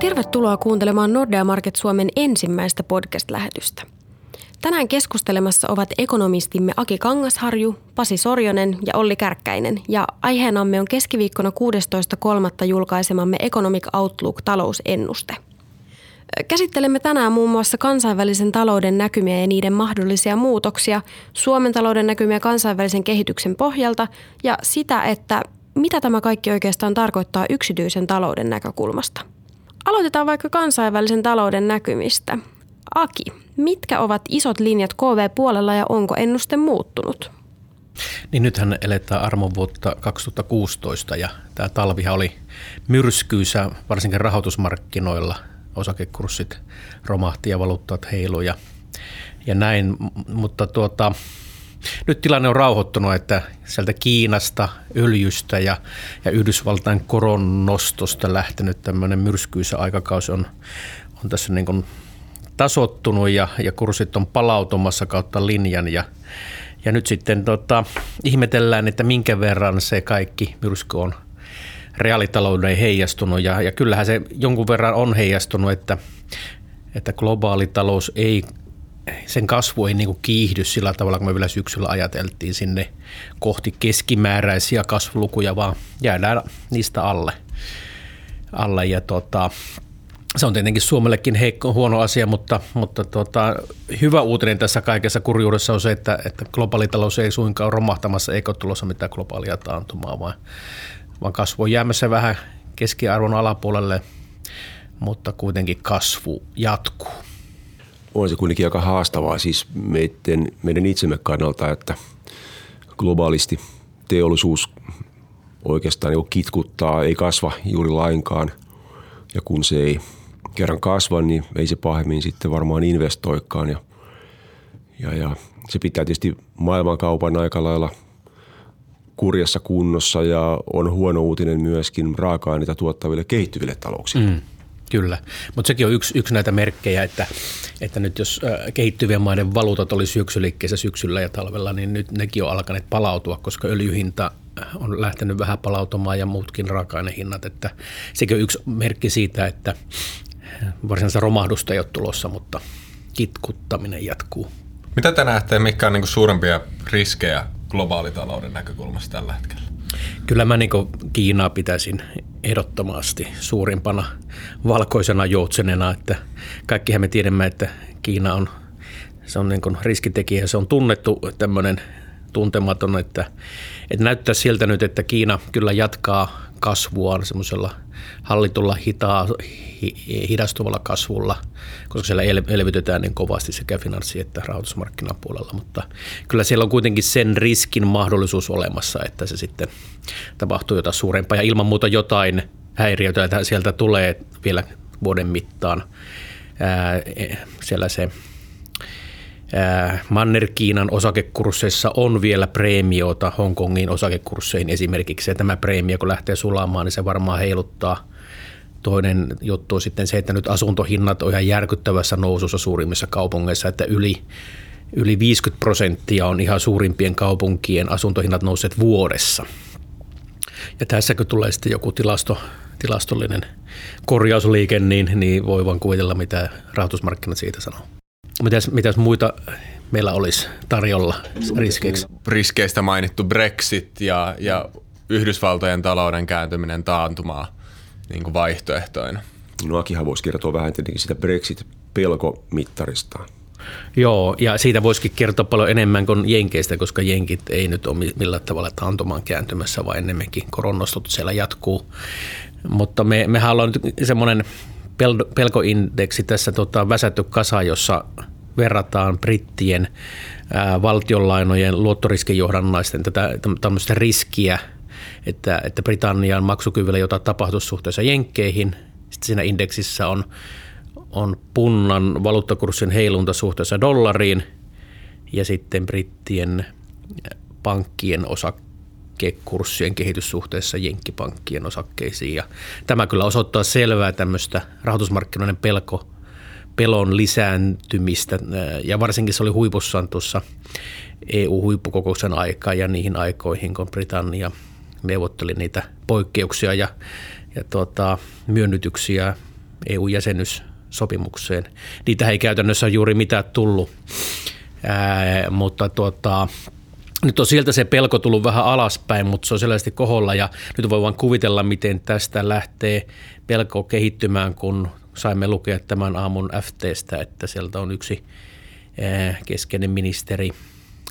Tervetuloa kuuntelemaan Nordea Market Suomen ensimmäistä podcast-lähetystä. Tänään keskustelemassa ovat ekonomistimme Aki Kangasharju, Pasi Sorjonen ja Olli Kärkkäinen ja aiheenamme on keskiviikkona 16.3. julkaisemamme Economic Outlook talousennuste. Käsittelemme tänään muun muassa kansainvälisen talouden näkymiä ja niiden mahdollisia muutoksia, Suomen talouden näkymiä kansainvälisen kehityksen pohjalta ja sitä, että mitä tämä kaikki oikeastaan tarkoittaa yksityisen talouden näkökulmasta. Aloitetaan vaikka kansainvälisen talouden näkymistä. Aki, mitkä ovat isot linjat KV-puolella ja onko ennuste muuttunut? Niin nythän eletään armon vuotta 2016 ja tämä talvihan oli myrskyysä varsinkin rahoitusmarkkinoilla. Osakekurssit romahti ja valuuttat heiluja ja, ja näin, mutta tuota, nyt tilanne on rauhoittunut, että sieltä Kiinasta, öljystä ja, ja Yhdysvaltain koron nostosta lähtenyt tämmöinen myrskyisä aikakausi on, on tässä niin kuin tasottunut ja, ja kurssit on palautumassa kautta linjan ja, ja nyt sitten tota, ihmetellään, että minkä verran se kaikki myrsky on reaalitalouden heijastunut ja, ja kyllähän se jonkun verran on heijastunut, että, että globaali talous ei sen kasvu ei niin kiihdy sillä tavalla, kun me vielä syksyllä ajateltiin sinne kohti keskimääräisiä kasvulukuja, vaan jäädään niistä alle. alle ja tota, se on tietenkin Suomellekin heikko, huono asia, mutta, mutta tota, hyvä uutinen tässä kaikessa kurjuudessa on se, että, että globaalitalous ei suinkaan ole romahtamassa eikä ole tulossa mitään globaalia taantumaa, vaan, vaan kasvu on jäämässä vähän keskiarvon alapuolelle, mutta kuitenkin kasvu jatkuu on se kuitenkin aika haastavaa siis meidän, meidän itsemme kannalta, että globaalisti teollisuus oikeastaan niin kitkuttaa, ei kasva juuri lainkaan. Ja kun se ei kerran kasva, niin ei se pahemmin sitten varmaan investoikaan. Ja, ja, ja se pitää tietysti maailmankaupan aika lailla kurjassa kunnossa ja on huono uutinen myöskin raaka-aineita tuottaville kehittyville talouksille. Mm. Kyllä, mutta sekin on yksi, yksi näitä merkkejä, että, että nyt jos kehittyvien maiden valuutat oli syöksyliikkeessä syksyllä ja talvella, niin nyt nekin on alkaneet palautua, koska öljyhinta on lähtenyt vähän palautumaan ja muutkin raaka-ainehinnat. Että sekin on yksi merkki siitä, että varsinaista romahdusta ei ole tulossa, mutta kitkuttaminen jatkuu. Mitä te näette, mitkä on niin suurempia riskejä globaalitalouden näkökulmasta tällä hetkellä? Kyllä mä niin Kiinaa pitäisin ehdottomasti suurimpana valkoisena joutsenena, että kaikkihan me tiedämme, että Kiina on, se on niin riskitekijä, se on tunnettu tämmöinen tuntematon, että, että näyttää siltä nyt, että Kiina kyllä jatkaa kasvuaan semmoisella hallitulla hitaa, hidastuvalla kasvulla, koska siellä elvytetään niin kovasti sekä finanssi- että rahoitusmarkkinapuolella, mutta kyllä siellä on kuitenkin sen riskin mahdollisuus olemassa, että se sitten tapahtuu jotain suurempaa ja ilman muuta jotain häiriötä sieltä tulee vielä vuoden mittaan. Ää, e, siellä se Manner-Kiinan osakekursseissa on vielä preemiota Hongkongin osakekursseihin esimerkiksi. Ja tämä preemio, kun lähtee sulamaan, niin se varmaan heiluttaa. Toinen juttu on sitten se, että nyt asuntohinnat on ihan järkyttävässä nousussa suurimmissa kaupungeissa, että yli, yli 50 prosenttia on ihan suurimpien kaupunkien asuntohinnat nousseet vuodessa. Ja tässä kun tulee sitten joku tilasto, tilastollinen korjausliike, niin, niin voi vaan kuvitella, mitä rahoitusmarkkinat siitä sanoo. Mitäs, mitäs muita meillä olisi tarjolla riskeiksi? Riskeistä mainittu Brexit ja, ja Yhdysvaltojen talouden kääntyminen taantumaan niin kuin vaihtoehtoina. No Akihan voisi kertoa vähän tietenkin sitä Brexit-pelkomittarista. Joo, ja siitä voisikin kertoa paljon enemmän kuin Jenkeistä, koska Jenkit ei nyt ole millään tavalla taantumaan kääntymässä, vaan enemmänkin koronnostot siellä jatkuu. Mutta me, mehän ollaan nyt semmoinen pelkoindeksi tässä tota, väsätty kasa, jossa verrataan brittien valtionlainojen luottoriskijohdannaisten tätä tämmöistä riskiä, että, että Britannian maksukyvyllä jota tapahtuu suhteessa jenkkeihin. Sitten siinä indeksissä on, on punnan valuuttakurssin heilunta suhteessa dollariin ja sitten brittien pankkien osakekurssien kehityssuhteessa jenkkipankkien osakkeisiin. Ja tämä kyllä osoittaa selvää tämmöistä rahoitusmarkkinoiden pelko pelon lisääntymistä ja varsinkin se oli huipussaan tuossa EU-huippukokouksen aikaa ja niihin aikoihin, kun Britannia neuvotteli niitä poikkeuksia ja, ja tuota, myönnytyksiä EU-jäsenyyssopimukseen. Niitä ei käytännössä juuri mitään tullut, Ää, mutta tuota, nyt on sieltä se pelko tullut vähän alaspäin, mutta se on selvästi koholla ja nyt voi vain kuvitella, miten tästä lähtee pelko kehittymään, kun saimme lukea tämän aamun FTstä, että sieltä on yksi keskeinen ministeri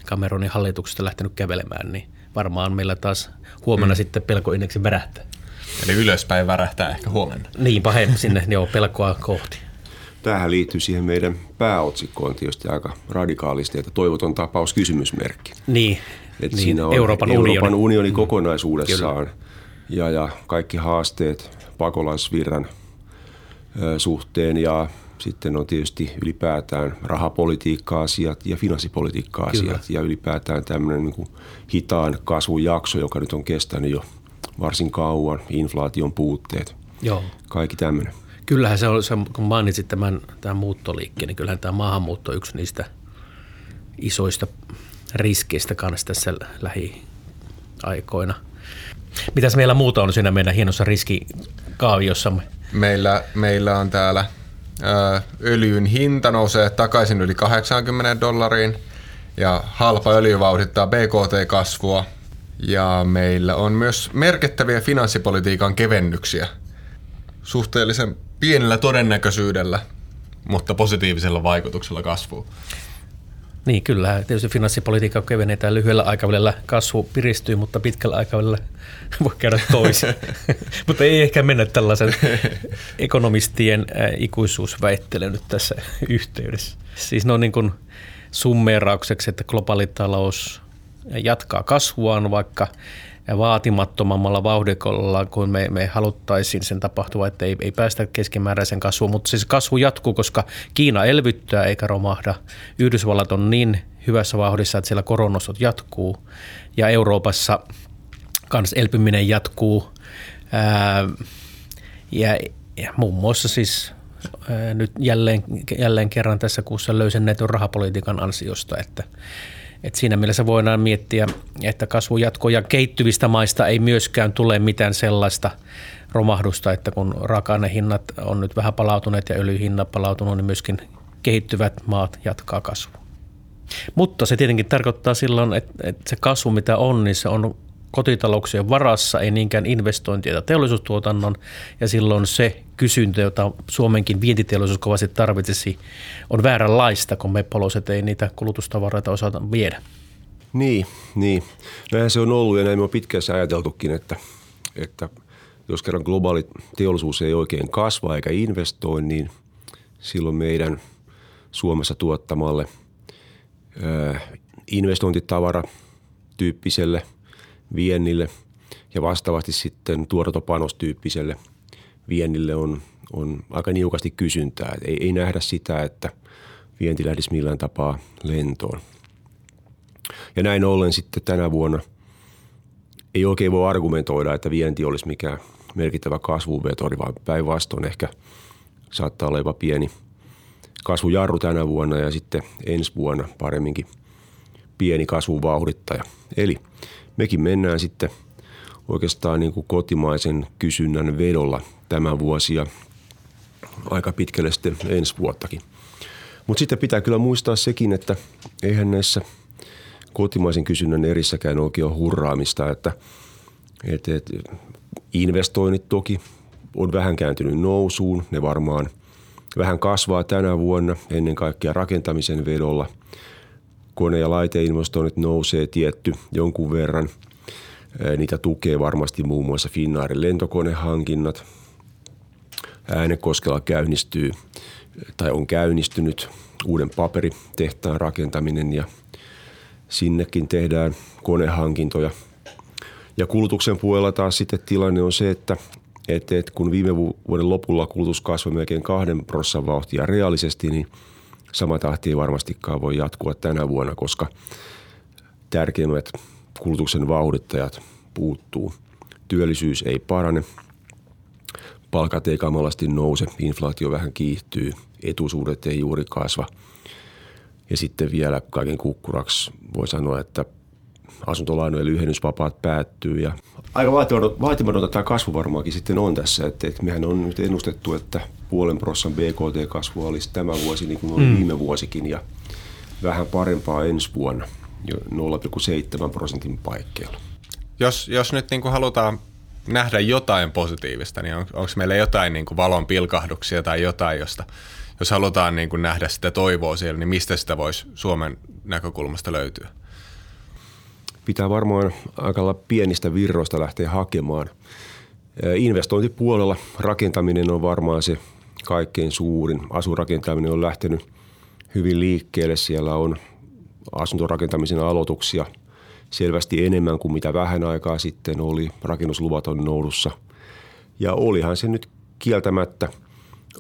Cameronin hallituksesta lähtenyt kävelemään, niin varmaan meillä taas huomenna mm. sitten pelkoindeksi värähtää. Eli ylöspäin värähtää ehkä huomenna. Niin, pahe sinne, joo, pelkoa kohti. Tämähän liittyy siihen meidän pääotsikkoon tietysti aika radikaalisti, että toivoton tapaus kysymysmerkki. Niin, että niin siinä on Euroopan, Euroopan unioni. unioni kokonaisuudessaan ja, ja kaikki haasteet pakolaisvirran suhteen ja sitten on tietysti ylipäätään rahapolitiikka-asiat ja finanssipolitiikka-asiat Kyllä. ja ylipäätään tämmöinen niin hitaan kasvun jakso, joka nyt on kestänyt jo varsin kauan, inflaation puutteet, Joo. kaikki tämmöinen. Kyllähän se on, se, kun mainitsit tämän, tämän muuttoliikkeen, niin kyllähän tämä maahanmuutto on yksi niistä isoista riskeistä kanssa tässä lähiaikoina. Mitäs meillä muuta on siinä meidän hienossa riskikaaviossamme? Meillä, meillä on täällä ö, öljyn hinta nousee takaisin yli 80 dollariin ja halpa öljy vauhdittaa BKT-kasvua. Ja meillä on myös merkittäviä finanssipolitiikan kevennyksiä suhteellisen pienellä todennäköisyydellä, mutta positiivisella vaikutuksella kasvuun. Niin kyllä, tietysti finanssipolitiikka kevennetään lyhyellä aikavälillä, kasvu piristyy, mutta pitkällä aikavälillä voi käydä toisin. mutta ei ehkä mennä tällaisen ekonomistien äh, ikuisuusväittelyyn nyt tässä yhteydessä. Siis no niin kuin summeeraukseksi, että globaali talous jatkaa kasvuaan, vaikka vaatimattomammalla vauhdikolla kuin me, me haluttaisiin sen tapahtua, että ei, ei päästä keskimääräisen kasvuun, mutta siis kasvu jatkuu, koska Kiina elvyttää eikä romahda. Yhdysvallat on niin hyvässä vauhdissa, että siellä koronostot jatkuu ja Euroopassa kans elpyminen jatkuu. Ää, ja, ja muun muassa siis ää, nyt jälleen, jälleen kerran tässä kuussa löysennetyn rahapolitiikan ansiosta, että et siinä mielessä voidaan miettiä, että kasvu jatkuu ja kehittyvistä maista ei myöskään tule mitään sellaista romahdusta, että kun raaka-ainehinnat on nyt vähän palautuneet ja öljyhinnat palautunut, niin myöskin kehittyvät maat jatkaa kasvua. Mutta se tietenkin tarkoittaa silloin, että se kasvu mitä on, niin se on kotitalouksien varassa, ei niinkään investointia tai teollisuustuotannon, ja silloin se kysyntä, jota Suomenkin vientiteollisuus kovasti tarvitsisi, on vääränlaista, kun me poloset ei niitä kulutustavaroita osata viedä. Niin, niin. Näinhän se on ollut ja näin on pitkään ajateltukin, että, että jos kerran globaali teollisuus ei oikein kasva eikä investoi, niin silloin meidän Suomessa tuottamalle ö, investointitavara tyyppiselle viennille ja vastaavasti sitten tuotantopanostyyppiselle viennille on, on aika niukasti kysyntää. Ei, ei nähdä sitä, että vienti lähdisi millään tapaa lentoon. Ja näin ollen sitten tänä vuonna ei oikein voi argumentoida, että vienti olisi mikään merkittävä kasvuvetori, vaan päinvastoin ehkä saattaa olla jopa pieni kasvujarru tänä vuonna ja sitten ensi vuonna paremminkin pieni kasvun vauhdittaja. Eli mekin mennään sitten oikeastaan niin kuin kotimaisen kysynnän vedolla tämä vuosi ja aika pitkälle sitten ensi vuottakin. Mutta sitten pitää kyllä muistaa sekin, että eihän näissä kotimaisen kysynnän erissäkään oikein ole hurraamista, että, että, että investoinnit toki on vähän kääntynyt nousuun, ne varmaan vähän kasvaa tänä vuonna ennen kaikkea rakentamisen vedolla. Kone- ja laiteinvestoinnit nousee tietty jonkun verran. Niitä tukee varmasti muun muassa Finnairin lentokonehankinnat. Äänekoskella käynnistyy tai on käynnistynyt uuden paperitehtaan rakentaminen ja sinnekin tehdään konehankintoja. Ja kulutuksen puolella taas sitten tilanne on se, että, että, että kun viime vuoden lopulla kulutus kasvoi melkein kahden prossan vauhtia reaalisesti, niin sama tahti ei varmastikaan voi jatkua tänä vuonna, koska tärkeimmät kulutuksen vauhdittajat puuttuu. Työllisyys ei parane, palkat ei kamalasti nouse, inflaatio vähän kiihtyy, etuisuudet ei juuri kasva. Ja sitten vielä kaiken kukkuraksi voi sanoa, että asuntolainojen lyhennysvapaat päättyy ja aika vaatimatonta tämä kasvu varmaankin sitten on tässä, että, että mehän on nyt ennustettu, että puolen prossan BKT-kasvua olisi tämä vuosi niin kuin oli mm. viime vuosikin ja vähän parempaa ensi vuonna jo 0,7 prosentin paikkeilla. Jos, jos nyt niin kuin halutaan nähdä jotain positiivista, niin on, onko meillä jotain niin kuin valon pilkahduksia tai jotain, josta jos halutaan niin kuin nähdä sitä toivoa siellä, niin mistä sitä voisi Suomen näkökulmasta löytyä? Pitää varmaan aika pienistä virroista lähteä hakemaan. Investointipuolella rakentaminen on varmaan se kaikkein suurin. Asurakentaminen on lähtenyt hyvin liikkeelle. Siellä on asuntorakentamisen aloituksia selvästi enemmän kuin mitä vähän aikaa sitten oli. Rakennusluvat on noudussa. Ja olihan se nyt kieltämättä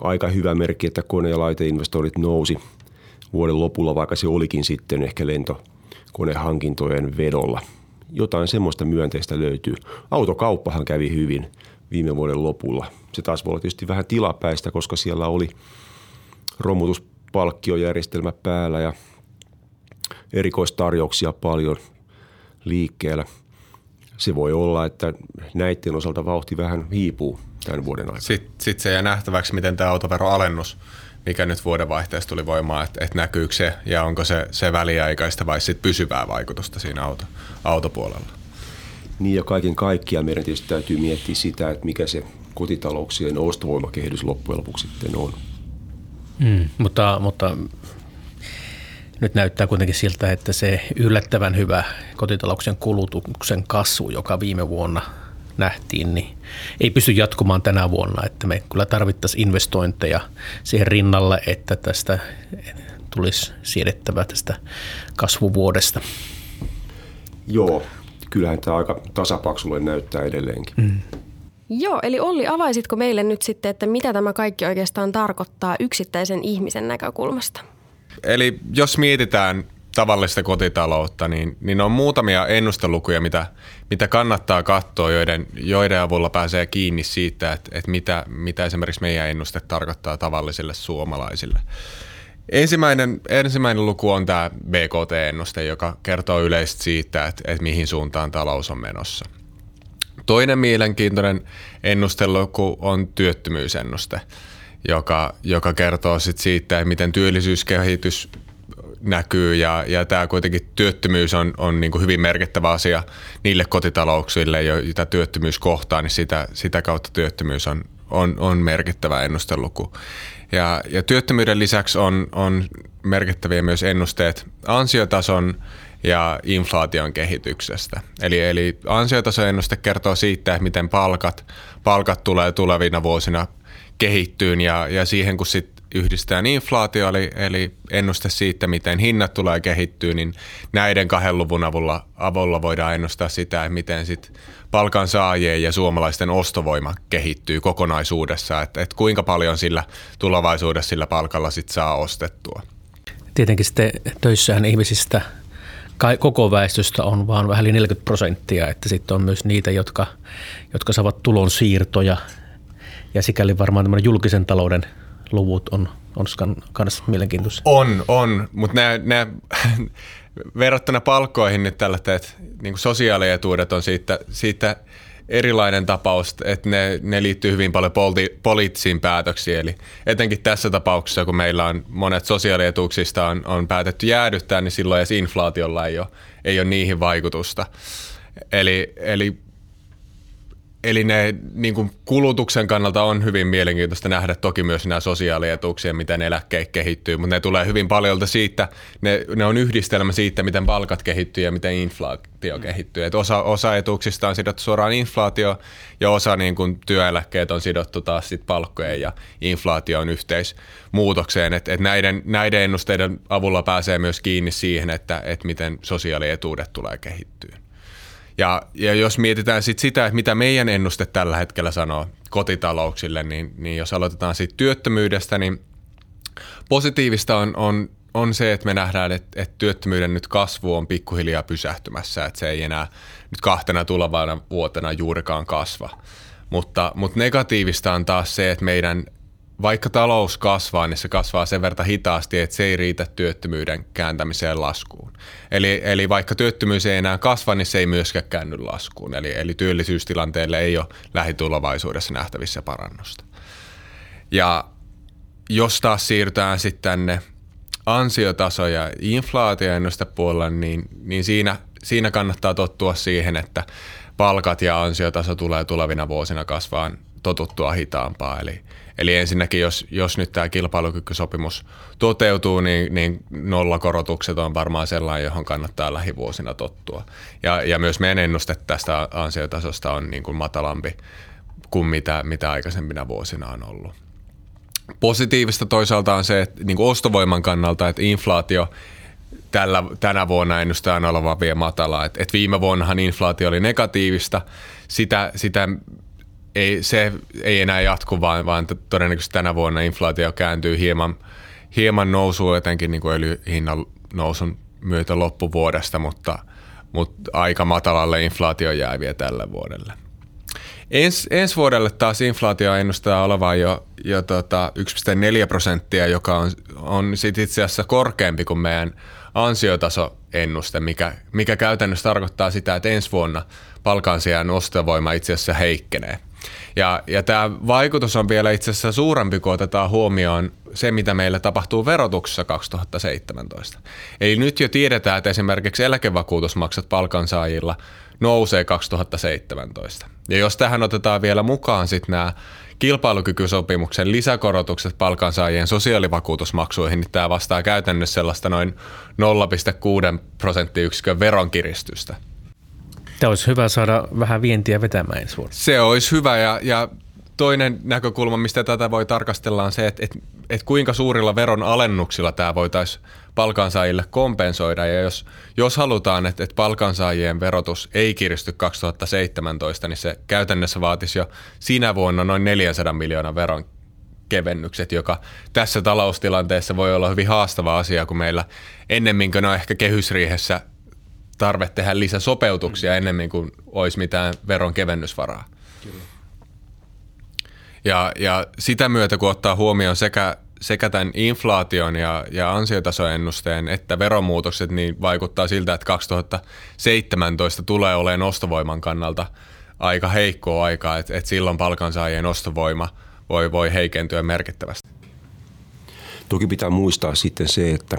aika hyvä merkki, että kone- ja laiteinvestoinnit nousi vuoden lopulla, vaikka se olikin sitten ehkä lentokonehankintojen vedolla. Jotain semmoista myönteistä löytyy. Autokauppahan kävi hyvin viime vuoden lopulla. Se taas voi olla tietysti vähän tilapäistä, koska siellä oli romutuspalkkiojärjestelmä päällä ja erikoistarjouksia paljon liikkeellä. Se voi olla, että näiden osalta vauhti vähän hiipuu tämän vuoden aikana. Sitten sit se jää nähtäväksi, miten tämä autoveroalennus, mikä nyt vuodenvaihteessa tuli voimaan, että, että näkyykö se ja onko se, se väliaikaista vai sitten pysyvää vaikutusta siinä auto, autopuolella. Niin ja kaiken kaikkiaan meidän tietysti täytyy miettiä sitä, että mikä se kotitalouksien ostovoimakehitys loppujen lopuksi sitten on. Mm, mutta, mutta nyt näyttää kuitenkin siltä, että se yllättävän hyvä kotitalouksien kulutuksen kasvu, joka viime vuonna nähtiin, niin ei pysty jatkumaan tänä vuonna. Että me kyllä tarvittaisiin investointeja siihen rinnalle, että tästä tulisi siedettävää tästä kasvuvuodesta. Joo, kyllähän tämä aika tasapaksulle näyttää edelleenkin. Mm. Joo, eli Olli, avaisitko meille nyt sitten, että mitä tämä kaikki oikeastaan tarkoittaa yksittäisen ihmisen näkökulmasta? Eli jos mietitään tavallista kotitaloutta, niin, niin on muutamia ennustelukuja, mitä, mitä kannattaa katsoa, joiden, joiden avulla pääsee kiinni siitä, että, että mitä, mitä esimerkiksi meidän ennuste tarkoittaa tavallisille suomalaisille. Ensimmäinen, ensimmäinen luku on tämä BKT-ennuste, joka kertoo yleisesti siitä, että, että mihin suuntaan talous on menossa. Toinen mielenkiintoinen ennusteluku on työttömyysennuste, joka, joka kertoo sit siitä, miten työllisyyskehitys näkyy ja, ja tämä kuitenkin työttömyys on, on niin kuin hyvin merkittävä asia niille kotitalouksille, joita työttömyys kohtaa, niin sitä, sitä kautta työttömyys on, on, on merkittävä ennusteluku. Ja, ja työttömyyden lisäksi on, on merkittäviä myös ennusteet ansiotason ja inflaation kehityksestä. Eli, eli ansiotasoennuste kertoo siitä, miten palkat, palkat tulee tulevina vuosina kehittyyn ja, ja siihen kun sit yhdistetään inflaatio, eli, eli ennuste siitä, miten hinnat tulee kehittyä, niin näiden kahden luvun avulla, avulla voidaan ennustaa sitä, että miten sit palkansaajien ja suomalaisten ostovoima kehittyy kokonaisuudessa, että, että kuinka paljon sillä tulevaisuudessa sillä palkalla sit saa ostettua. Tietenkin sitten töissähän ihmisistä koko väestöstä on vaan vähän yli 40 prosenttia, että sitten on myös niitä, jotka, jotka saavat tulonsiirtoja ja sikäli varmaan julkisen talouden luvut on, on myös mielenkiintoisia. On, on, mutta nämä, nämä verrattuna palkkoihin nyt tällä, että niin sosiaalietuudet on siitä, siitä erilainen tapaus, että ne, ne liittyy hyvin paljon politi, poliittisiin päätöksiin. Eli etenkin tässä tapauksessa, kun meillä on monet sosiaalietuuksista on, on päätetty jäädyttää, niin silloin edes inflaatiolla ei ole, ei ole niihin vaikutusta. Eli, eli Eli ne niin kuin kulutuksen kannalta on hyvin mielenkiintoista nähdä toki myös nämä sosiaalietuuksia, miten eläkkeet kehittyy, mutta ne tulee hyvin paljolta siitä, ne, ne on yhdistelmä siitä, miten palkat kehittyy ja miten inflaatio mm. kehittyy. Et osa, osa etuuksista on sidottu suoraan inflaatio ja osa niin kuin työeläkkeet on sidottu taas sit palkkojen ja inflaation yhteismuutokseen. Et, et näiden, näiden ennusteiden avulla pääsee myös kiinni siihen, että et miten sosiaalietuudet tulee kehittyä. Ja, ja jos mietitään sit sitä, että mitä meidän ennuste tällä hetkellä sanoo kotitalouksille, niin, niin jos aloitetaan siitä työttömyydestä, niin positiivista on, on, on se, että me nähdään, että, että työttömyyden nyt kasvu on pikkuhiljaa pysähtymässä, että se ei enää nyt kahtena tulevana vuotena juurikaan kasva. Mutta, mutta negatiivista on taas se, että meidän vaikka talous kasvaa, niin se kasvaa sen verran hitaasti, että se ei riitä työttömyyden kääntämiseen laskuun. Eli, eli vaikka työttömyys ei enää kasva, niin se ei myöskään käänny laskuun. Eli, eli työllisyystilanteelle ei ole lähitulevaisuudessa nähtävissä parannusta. Ja jos taas siirrytään sitten tänne ansiotaso- ja inflaatioennustepuolelle, niin, niin siinä, siinä kannattaa tottua siihen, että palkat ja ansiotaso tulee tulevina vuosina kasvaan totuttua hitaampaa. Eli, eli ensinnäkin, jos, jos nyt tämä kilpailukykysopimus toteutuu, niin, niin nollakorotukset on varmaan sellainen, johon kannattaa lähivuosina tottua. Ja, ja myös meidän ennuste tästä ansiotasosta on niin kuin matalampi kuin mitä, mitä aikaisempina vuosina on ollut. Positiivista toisaalta on se, että niin kuin ostovoiman kannalta, että inflaatio tällä, tänä vuonna ennustetaan olevan vielä matala. Et, et viime vuonnahan inflaatio oli negatiivista. Sitä, sitä ei, se ei enää jatku, vaan, vaan todennäköisesti tänä vuonna inflaatio kääntyy hieman, hieman nousuun, etenkin niin kuin öljyhinnan nousun myötä loppuvuodesta, mutta, mutta aika matalalle inflaatio jää vielä tälle vuodelle. Ens, ensi vuodelle taas inflaatio ennustaa olevan jo, jo tota 1,4 prosenttia, joka on, on sit itse asiassa korkeampi kuin meidän ansiotasoennuste, mikä, mikä käytännössä tarkoittaa sitä, että ensi vuonna palkansijan ostovoima itse asiassa heikkenee. Ja, ja tämä vaikutus on vielä itse asiassa suurempi, kun otetaan huomioon se, mitä meillä tapahtuu verotuksessa 2017. Eli nyt jo tiedetään, että esimerkiksi eläkevakuutusmaksat palkansaajilla nousee 2017. Ja jos tähän otetaan vielä mukaan sitten nämä kilpailukykysopimuksen lisäkorotukset palkansaajien sosiaalivakuutusmaksuihin, niin tämä vastaa käytännössä sellaista noin 0,6 prosenttiyksikön veronkiristystä. Tämä olisi hyvä saada vähän vientiä vetämään ensi vuonna. Se olisi hyvä ja, ja toinen näkökulma, mistä tätä voi tarkastella on se, että, että, että kuinka suurilla veron alennuksilla tämä voitaisiin palkansaajille kompensoida. Ja jos, jos halutaan, että, että palkansaajien verotus ei kiristy 2017, niin se käytännössä vaatisi jo siinä vuonna noin 400 miljoonan veron kevennykset, joka tässä taloustilanteessa voi olla hyvin haastava asia, kun meillä ennemmin kuin on ehkä kehysriihessä tarve tehdä lisäsopeutuksia ennemmin kuin olisi mitään veron kevennysvaraa. Kyllä. Ja, ja sitä myötä, kun ottaa huomioon sekä, sekä tämän inflaation ja, ja ansiotasoennusteen että veromuutokset, niin vaikuttaa siltä, että 2017 tulee olemaan ostovoiman kannalta aika heikkoa aikaa, että, että silloin palkansaajien ostovoima voi, voi heikentyä merkittävästi. Toki pitää muistaa sitten se, että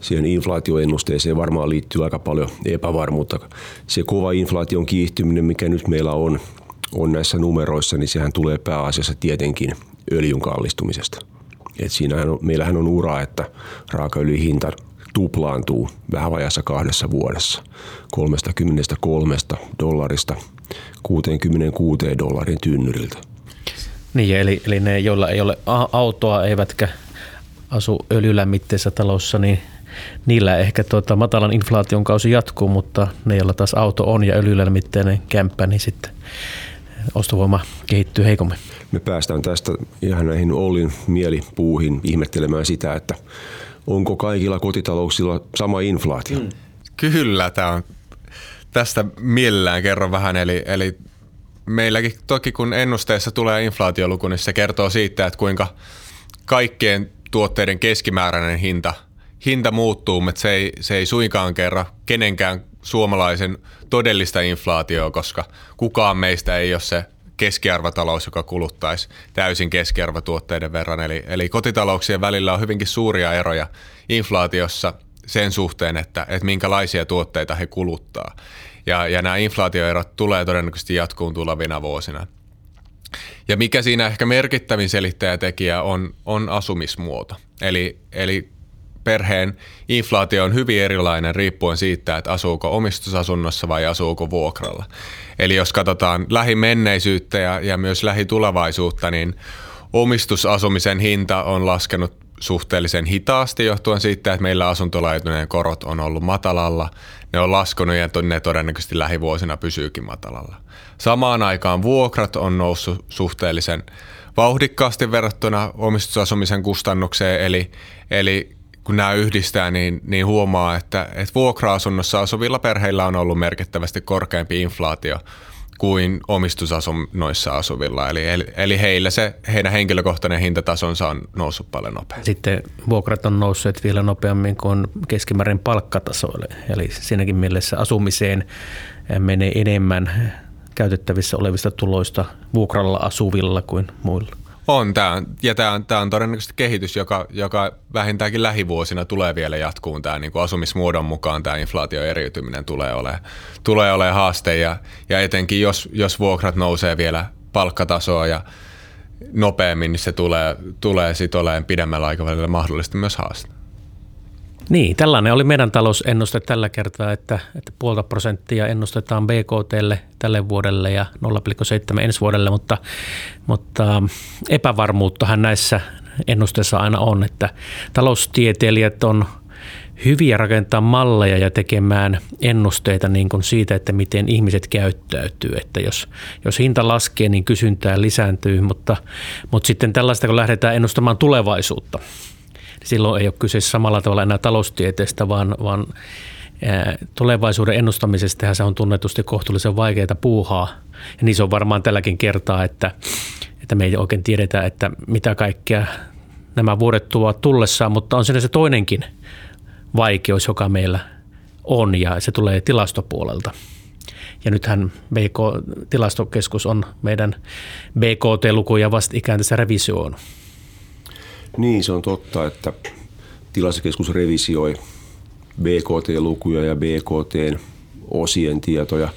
siihen inflaatioennusteeseen varmaan liittyy aika paljon epävarmuutta. Se kova inflaation kiihtyminen, mikä nyt meillä on, on näissä numeroissa, niin sehän tulee pääasiassa tietenkin öljyn kallistumisesta. Et siinähän on, meillähän on ura, että raakaöljyn hinta tuplaantuu vähän vajassa kahdessa vuodessa 33 dollarista 66 dollarin tynnyriltä. Niin, eli, eli ne, joilla ei ole autoa eivätkä asu öljylämmitteisessä talossa, niin niillä ehkä tuota, matalan inflaation kausi jatkuu, mutta ne, joilla taas auto on ja öljylämmitteinen kämppä, niin sitten ostovoima kehittyy heikommin. Me päästään tästä ihan näihin Ollin mielipuuhin ihmettelemään sitä, että onko kaikilla kotitalouksilla sama inflaatio? Mm. Kyllä, tämä on. Tästä mielellään kerron vähän. Eli, eli meilläkin toki kun ennusteessa tulee inflaatioluku, niin se kertoo siitä, että kuinka kaikkien tuotteiden keskimääräinen hinta, hinta muuttuu, mutta se ei, se ei suinkaan kerro kenenkään suomalaisen todellista inflaatioa, koska kukaan meistä ei ole se keskiarvotalous, joka kuluttaisi täysin keskiarvotuotteiden verran. Eli, eli kotitalouksien välillä on hyvinkin suuria eroja inflaatiossa sen suhteen, että, että minkälaisia tuotteita he kuluttaa. Ja, ja nämä inflaatioerot tulee todennäköisesti jatkuun tulevina vuosina. Ja mikä siinä ehkä merkittävin selittäjätekijä on, on asumismuoto. Eli, eli perheen inflaatio on hyvin erilainen riippuen siitä, että asuuko omistusasunnossa vai asuuko vuokralla. Eli jos katsotaan lähimenneisyyttä ja, ja myös lähitulevaisuutta, niin omistusasumisen hinta on laskenut suhteellisen hitaasti johtuen siitä, että meillä asuntolainojen korot on ollut matalalla. Ne on laskenut ja ne todennäköisesti lähivuosina pysyykin matalalla. Samaan aikaan vuokrat on noussut suhteellisen vauhdikkaasti verrattuna omistusasumisen kustannukseen, eli, eli kun nämä yhdistää, niin, niin huomaa, että, että vuokra-asunnossa asuvilla perheillä on ollut merkittävästi korkeampi inflaatio kuin omistusasunnoissa asuvilla. Eli, eli, eli heillä se, heidän henkilökohtainen hintatasonsa on noussut paljon nopeammin. Sitten vuokrat on nousseet vielä nopeammin kuin keskimäärin palkkatasoille. Eli siinäkin mielessä asumiseen menee enemmän käytettävissä olevista tuloista vuokralla asuvilla kuin muilla. On, tämä ja tämä on, tämä on todennäköisesti kehitys, joka, joka vähintäänkin lähivuosina tulee vielä jatkuun. Tämä niin kuin asumismuodon mukaan tämä inflaatio eriytyminen tulee olemaan, tulee olemaan haaste ja, ja etenkin jos, jos vuokrat nousee vielä palkkatasoa ja nopeammin, niin se tulee, tulee sitten olemaan pidemmällä aikavälillä mahdollisesti myös haaste. Niin, tällainen oli meidän talousennuste tällä kertaa, että, että puolta prosenttia ennustetaan BKTlle tälle vuodelle ja 0,7 ensi vuodelle, mutta, mutta epävarmuuttahan näissä ennusteissa aina on, että taloustieteilijät on hyviä rakentaa malleja ja tekemään ennusteita niin kuin siitä, että miten ihmiset käyttäytyy. Että jos, jos hinta laskee, niin kysyntää lisääntyy, mutta, mutta sitten tällaista, kun lähdetään ennustamaan tulevaisuutta – silloin ei ole kyse samalla tavalla enää taloustieteestä, vaan, vaan tulevaisuuden ennustamisesta se on tunnetusti kohtuullisen vaikeaa puuhaa. Ja niin se on varmaan tälläkin kertaa, että, että me ei oikein tiedetä, että mitä kaikkea nämä vuodet tuovat tullessaan, mutta on siinä se toinenkin vaikeus, joka meillä on ja se tulee tilastopuolelta. Ja nythän BK, tilastokeskus on meidän BKT-lukuja vastikään tässä revisioon. Niin, se on totta, että tilastokeskus revisioi BKT-lukuja ja BKT-osien tietoja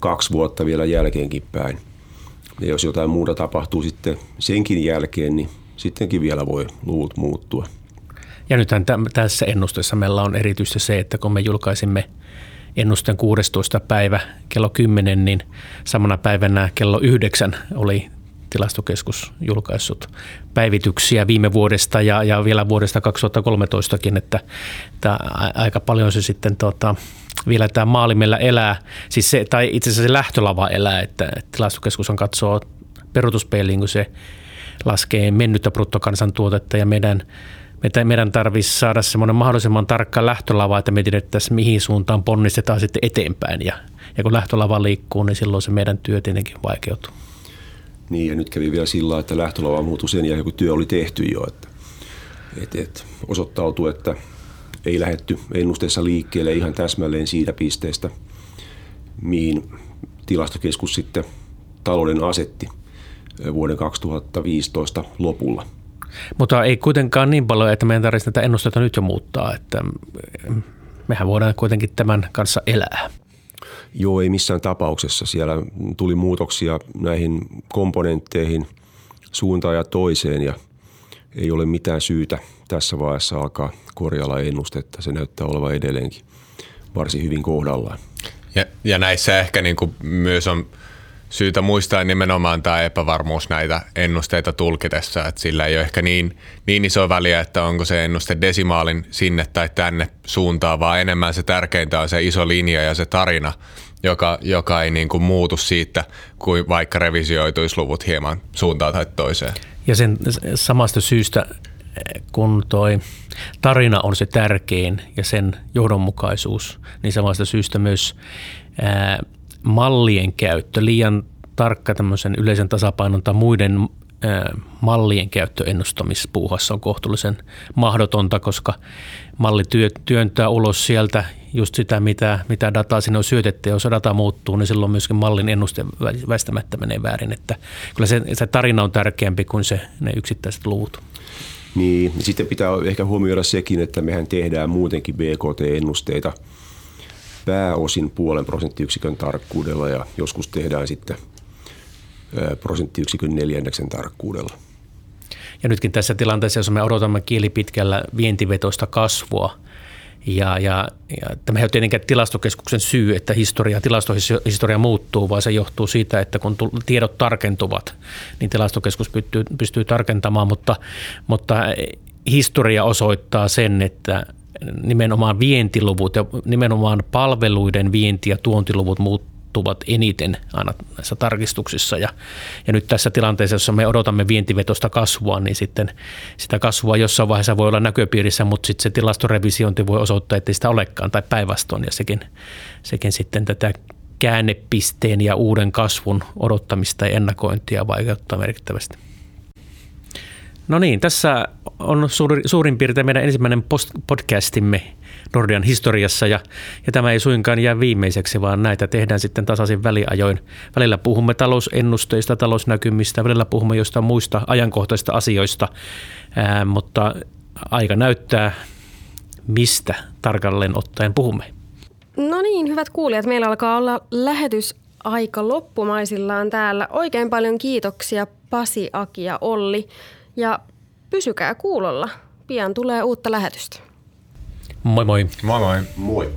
kaksi vuotta vielä jälkeenkin päin. Ja jos jotain muuta tapahtuu sitten senkin jälkeen, niin sittenkin vielä voi luvut muuttua. Ja nythän tässä ennusteessa meillä on erityisesti se, että kun me julkaisimme ennusteen 16. päivä kello 10, niin samana päivänä kello 9 oli tilastokeskus julkaissut päivityksiä viime vuodesta ja, ja vielä vuodesta 2013kin, että, että aika paljon se sitten tota, vielä tämä maalimella elää, siis se, tai itse asiassa se lähtölava elää, että, että tilastokeskus on katsoo peruutuspeiliin, kun se laskee mennyttä bruttokansantuotetta ja meidän meidän tarvitsisi saada semmoinen mahdollisimman tarkka lähtölava, että me tiedettäisiin, mihin suuntaan ponnistetaan sitten eteenpäin. Ja, ja kun lähtölava liikkuu, niin silloin se meidän työ tietenkin vaikeutuu. Niin, ja nyt kävi vielä sillä että lähtölava muuttui sen jälkeen, kun työ oli tehty jo. Että, et, et, osoittautui, että ei lähetty ennusteessa liikkeelle ihan täsmälleen siitä pisteestä, mihin tilastokeskus sitten talouden asetti vuoden 2015 lopulla. Mutta ei kuitenkaan niin paljon, että meidän tarvitsisi näitä ennusteita nyt jo muuttaa, että mehän voidaan kuitenkin tämän kanssa elää. Joo, ei missään tapauksessa. Siellä tuli muutoksia näihin komponentteihin suuntaan ja toiseen ja ei ole mitään syytä tässä vaiheessa alkaa korjalla ennustetta. Se näyttää olevan edelleenkin varsin hyvin kohdallaan. Ja, ja näissä ehkä niin kuin myös on syytä muistaa nimenomaan tämä epävarmuus näitä ennusteita tulkitessa, että sillä ei ole ehkä niin, niin iso väliä, että onko se ennuste desimaalin sinne tai tänne suuntaan, vaan enemmän se tärkeintä on se iso linja ja se tarina, joka, joka ei niin kuin muutu siitä, kuin vaikka revisioituisi luvut hieman suuntaan tai toiseen. Ja sen samasta syystä, kun toi tarina on se tärkein ja sen johdonmukaisuus, niin samasta syystä myös ää, mallien käyttö, liian tarkka tämmöisen yleisen tasapainon tai muiden mallien käyttö ennustamispuuhassa on kohtuullisen mahdotonta, koska malli työntää ulos sieltä just sitä, mitä, mitä dataa sinne on syötetty. Jos data muuttuu, niin silloin myöskin mallin ennuste väistämättä menee väärin. Että kyllä se, se tarina on tärkeämpi kuin se, ne yksittäiset luvut. Niin, sitten pitää ehkä huomioida sekin, että mehän tehdään muutenkin BKT-ennusteita pääosin puolen prosenttiyksikön tarkkuudella ja joskus tehdään sitten – prosenttiyksikön neljänneksen tarkkuudella. Ja nytkin tässä tilanteessa, jos me odotamme kielipitkällä vientivetoista kasvua, ja, ja, ja tämä ei ole tietenkään tilastokeskuksen syy, että historia, tilastohistoria muuttuu, vaan se johtuu siitä, että kun tiedot tarkentuvat, niin tilastokeskus pystyy, pystyy tarkentamaan, mutta, mutta historia osoittaa sen, että nimenomaan vientiluvut ja nimenomaan palveluiden vienti- ja tuontiluvut muuttuvat eniten aina näissä tarkistuksissa. Ja, ja nyt tässä tilanteessa, jossa me odotamme vientivetosta kasvua, niin sitten sitä kasvua jossain vaiheessa voi olla näköpiirissä, mutta sitten se tilastorevisiointi voi osoittaa, että ei sitä olekaan tai päinvastoin. Ja sekin, sekin sitten tätä käännepisteen ja uuden kasvun odottamista ja ennakointia vaikeuttaa merkittävästi. No niin, tässä on suuri, suurin piirtein meidän ensimmäinen post- podcastimme Nordian historiassa ja, ja tämä ei suinkaan jää viimeiseksi, vaan näitä tehdään sitten tasaisin väliajoin. Välillä puhumme talousennusteista, talousnäkymistä, välillä puhumme jostain muista ajankohtaisista asioista, ää, mutta aika näyttää, mistä tarkalleen ottaen puhumme. No niin, hyvät kuulijat, meillä alkaa olla lähetys aika loppumaisillaan täällä. Oikein paljon kiitoksia Pasi, Aki ja Olli. Ja pysykää kuulolla. Pian tulee uutta lähetystä. Moi moi. Moi moi. Moi.